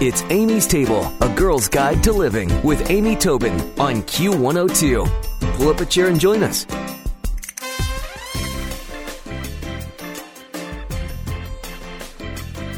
It's Amy's Table, a girl's guide to living with Amy Tobin on Q102. Pull up a chair and join us.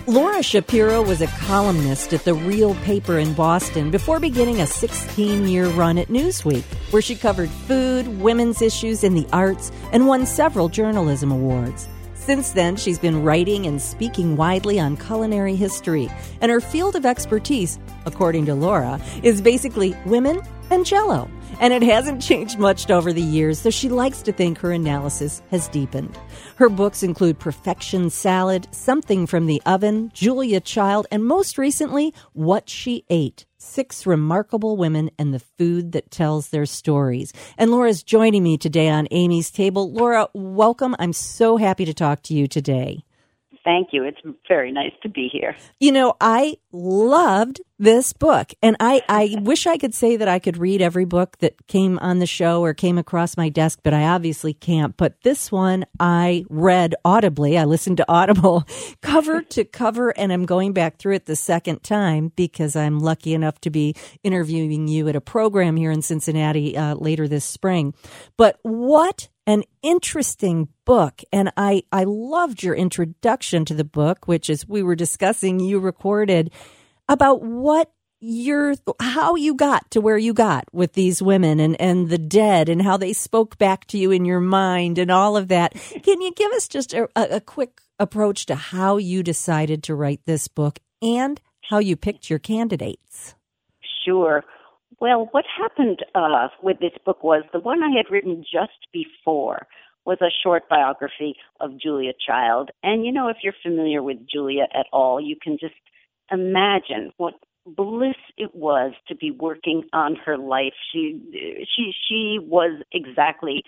Laura Shapiro was a columnist at the Real paper in Boston before beginning a 16 year run at Newsweek, where she covered food, women's issues, and the arts, and won several journalism awards. Since then, she's been writing and speaking widely on culinary history, and her field of expertise, according to Laura, is basically women and jello and it hasn't changed much over the years, though she likes to think her analysis has deepened. Her books include Perfection Salad, Something from the Oven, Julia Child, and most recently, What She Ate. Six remarkable women and the food that tells their stories. And Laura's joining me today on Amy's Table. Laura, welcome. I'm so happy to talk to you today. Thank you. It's very nice to be here. You know, I loved this book. And I, I wish I could say that I could read every book that came on the show or came across my desk, but I obviously can't. But this one I read audibly. I listened to Audible cover to cover, and I'm going back through it the second time because I'm lucky enough to be interviewing you at a program here in Cincinnati uh, later this spring. But what an interesting book. And I, I loved your introduction to the book, which, as we were discussing, you recorded about what your how you got to where you got with these women and and the dead and how they spoke back to you in your mind and all of that can you give us just a, a quick approach to how you decided to write this book and how you picked your candidates sure well what happened uh, with this book was the one i had written just before was a short biography of Julia Child. And you know, if you're familiar with Julia at all, you can just imagine what bliss it was to be working on her life. She she she was exactly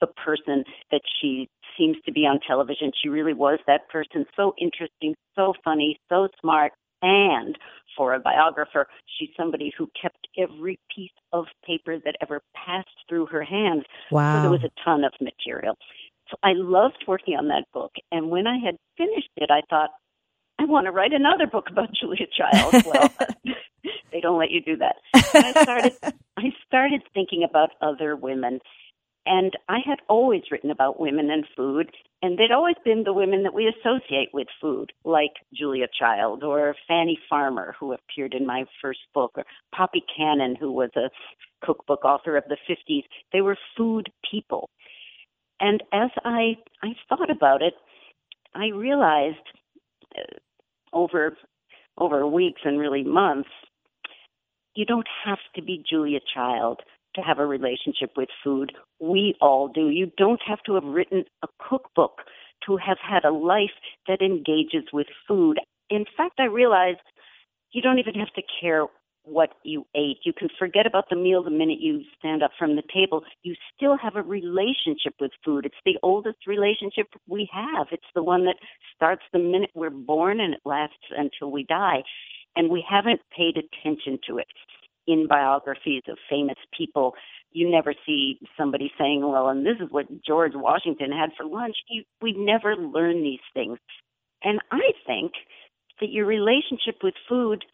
the person that she seems to be on television. She really was that person, so interesting, so funny, so smart, and for a biographer, she's somebody who kept every piece of paper that ever passed through her hands. Wow. So there was a ton of material. So I loved working on that book. And when I had finished it, I thought, I want to write another book about Julia Child. Well, they don't let you do that. And I started I started thinking about other women. And I had always written about women and food, and they'd always been the women that we associate with food, like Julia Child or Fannie Farmer, who appeared in my first book, or Poppy Cannon, who was a cookbook author of the 50s. They were food people. And as I I thought about it, I realized uh, over over weeks and really months, you don't have to be Julia Child to have a relationship with food. We all do. You don't have to have written a cookbook to have had a life that engages with food. In fact, I realized you don't even have to care what you ate. You can forget about the meal the minute you stand up from the table. You still have a relationship with food. It's the oldest relationship we have. It's the one that starts the minute we're born and it lasts until we die. And we haven't paid attention to it. In biographies of famous people, you never see somebody saying, well, and this is what George Washington had for lunch. You, we never learn these things. And I think that your relationship with food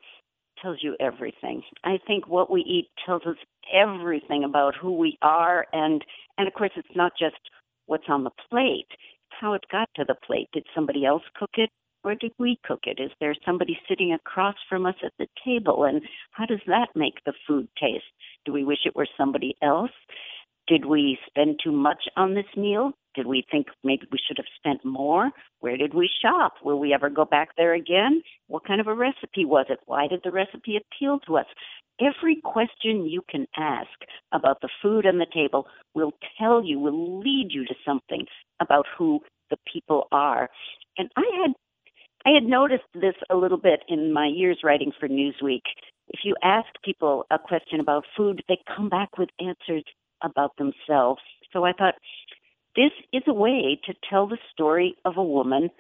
tells you everything. I think what we eat tells us everything about who we are and and of course it's not just what's on the plate, it's how it got to the plate. Did somebody else cook it or did we cook it? Is there somebody sitting across from us at the table and how does that make the food taste? Do we wish it were somebody else? Did we spend too much on this meal? Did we think maybe we should have spent more? Where did we shop? Will we ever go back there again? What kind of a recipe was it? Why did the recipe appeal to us? Every question you can ask about the food on the table will tell you, will lead you to something about who the people are. And I had I had noticed this a little bit in my years writing for Newsweek. If you ask people a question about food, they come back with answers about themselves. So I thought this is a way to tell the story of a woman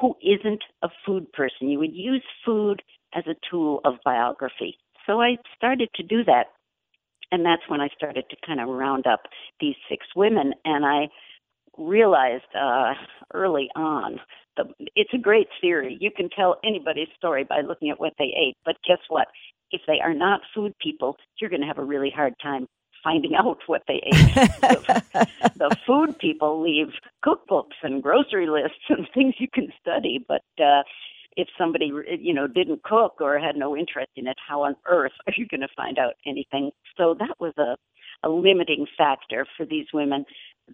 who isn't a food person. You would use food as a tool of biography. So I started to do that. And that's when I started to kind of round up these six women. And I realized uh, early on the, it's a great theory. You can tell anybody's story by looking at what they ate. But guess what? If they are not food people, you're going to have a really hard time finding out what they ate. the, the food people leave cookbooks and grocery lists and things you can study, but uh, if somebody you know didn't cook or had no interest in it, how on earth are you going to find out anything? So that was a a limiting factor for these women.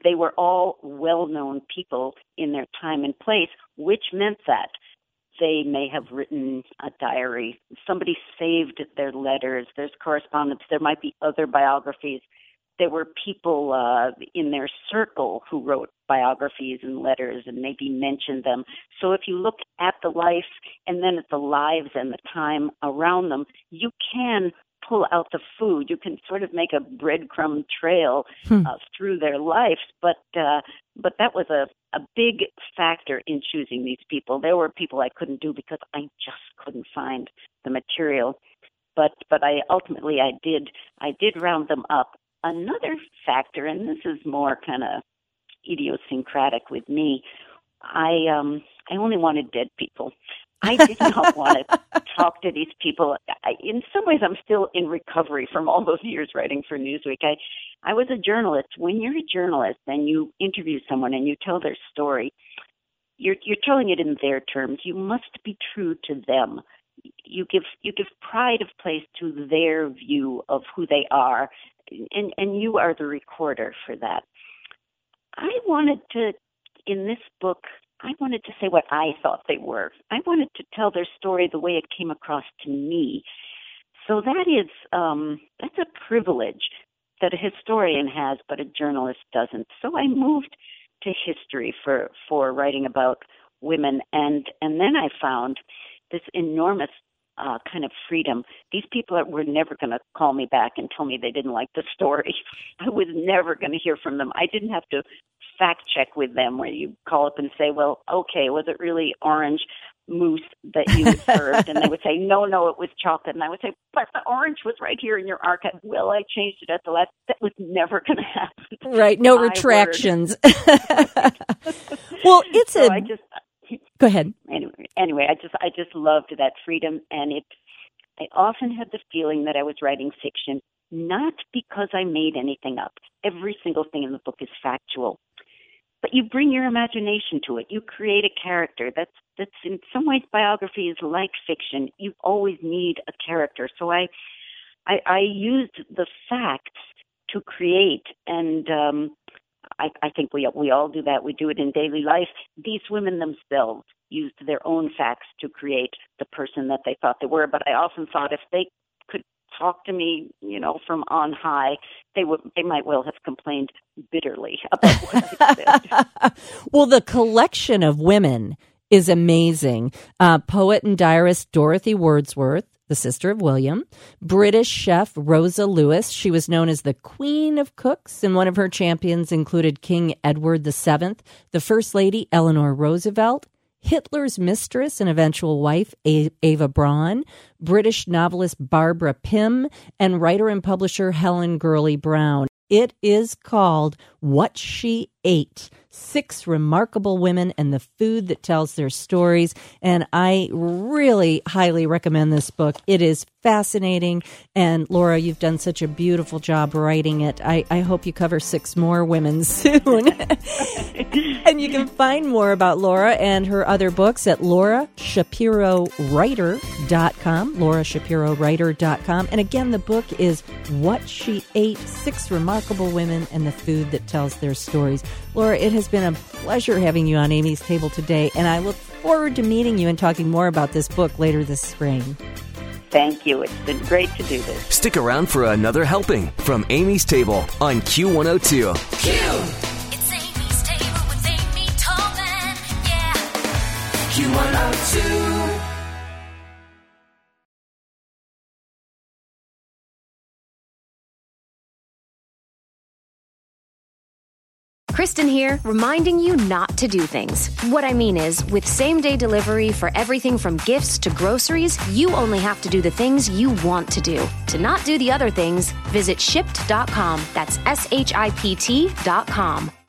They were all well-known people in their time and place, which meant that they may have written a diary. Somebody saved their letters. There's correspondence. There might be other biographies. There were people uh, in their circle who wrote biographies and letters and maybe mentioned them. So if you look at the life and then at the lives and the time around them, you can pull out the food. You can sort of make a breadcrumb trail hmm. uh, through their lives, but uh, but that was a a big factor in choosing these people. There were people I couldn't do because I just couldn't find the material, but but I ultimately I did I did round them up. Another factor, and this is more kind of idiosyncratic with me. I um I only wanted dead people. I did not want to talk to these people. I, in some ways, I'm still in recovery from all those years writing for Newsweek. I, I was a journalist. When you're a journalist and you interview someone and you tell their story, you're you're telling it in their terms. You must be true to them. You give you give pride of place to their view of who they are, and and you are the recorder for that. I wanted to, in this book, I wanted to say what I thought they were. I wanted to tell their story the way it came across to me. So that is um, that's a privilege that a historian has, but a journalist doesn't. So I moved to history for for writing about women, and and then I found this enormous uh, kind of freedom. These people were never going to call me back and tell me they didn't like the story. I was never going to hear from them. I didn't have to fact check with them where you call up and say, well, okay, was it really orange mousse that you served? and they would say, no, no, it was chocolate. And I would say, but the orange was right here in your archive. Well, I changed it at the last. That was never going to happen. Right. No retractions. well, it's so a. I just, Go ahead. Anyway, anyway, I just I just loved that freedom, and it. I often had the feeling that I was writing fiction, not because I made anything up. Every single thing in the book is factual, but you bring your imagination to it. You create a character. That's that's in some ways biography is like fiction. You always need a character. So I I, I used the facts to create, and um, I, I think we we all do that. We do it in daily life. These women themselves used their own facts to create the person that they thought they were. But I often thought if they talk to me, you know, from on high, they would they might well have complained bitterly about what I said. well, the collection of women is amazing. Uh, poet and diarist Dorothy Wordsworth, the sister of William, British chef Rosa Lewis. She was known as the Queen of Cooks, and one of her champions included King Edward VII, the First Lady Eleanor Roosevelt, Hitler's mistress and eventual wife, Eva Braun, British novelist Barbara Pym, and writer and publisher Helen Gurley Brown. It is called What She Ate Six Remarkable Women and the Food That Tells Their Stories. And I really highly recommend this book. It is fascinating. And Laura, you've done such a beautiful job writing it. I, I hope you cover six more women soon. and you can find more about Laura and her other books at laurashapirowriter.com. laurashapirowriter.com. And again, the book is What She Ate Six Remarkable Women and the Food That Tells Their Stories. Laura, it has been a pleasure having you on Amy's Table today, and I look forward to meeting you and talking more about this book later this spring. Thank you. It's been great to do this. Stick around for another helping from Amy's Table on Q102. Q! It's Amy's Table with Amy Tobin. Yeah. Q102. Kristen here, reminding you not to do things. What I mean is, with same day delivery for everything from gifts to groceries, you only have to do the things you want to do. To not do the other things, visit shipt.com. That's S H I P T.com.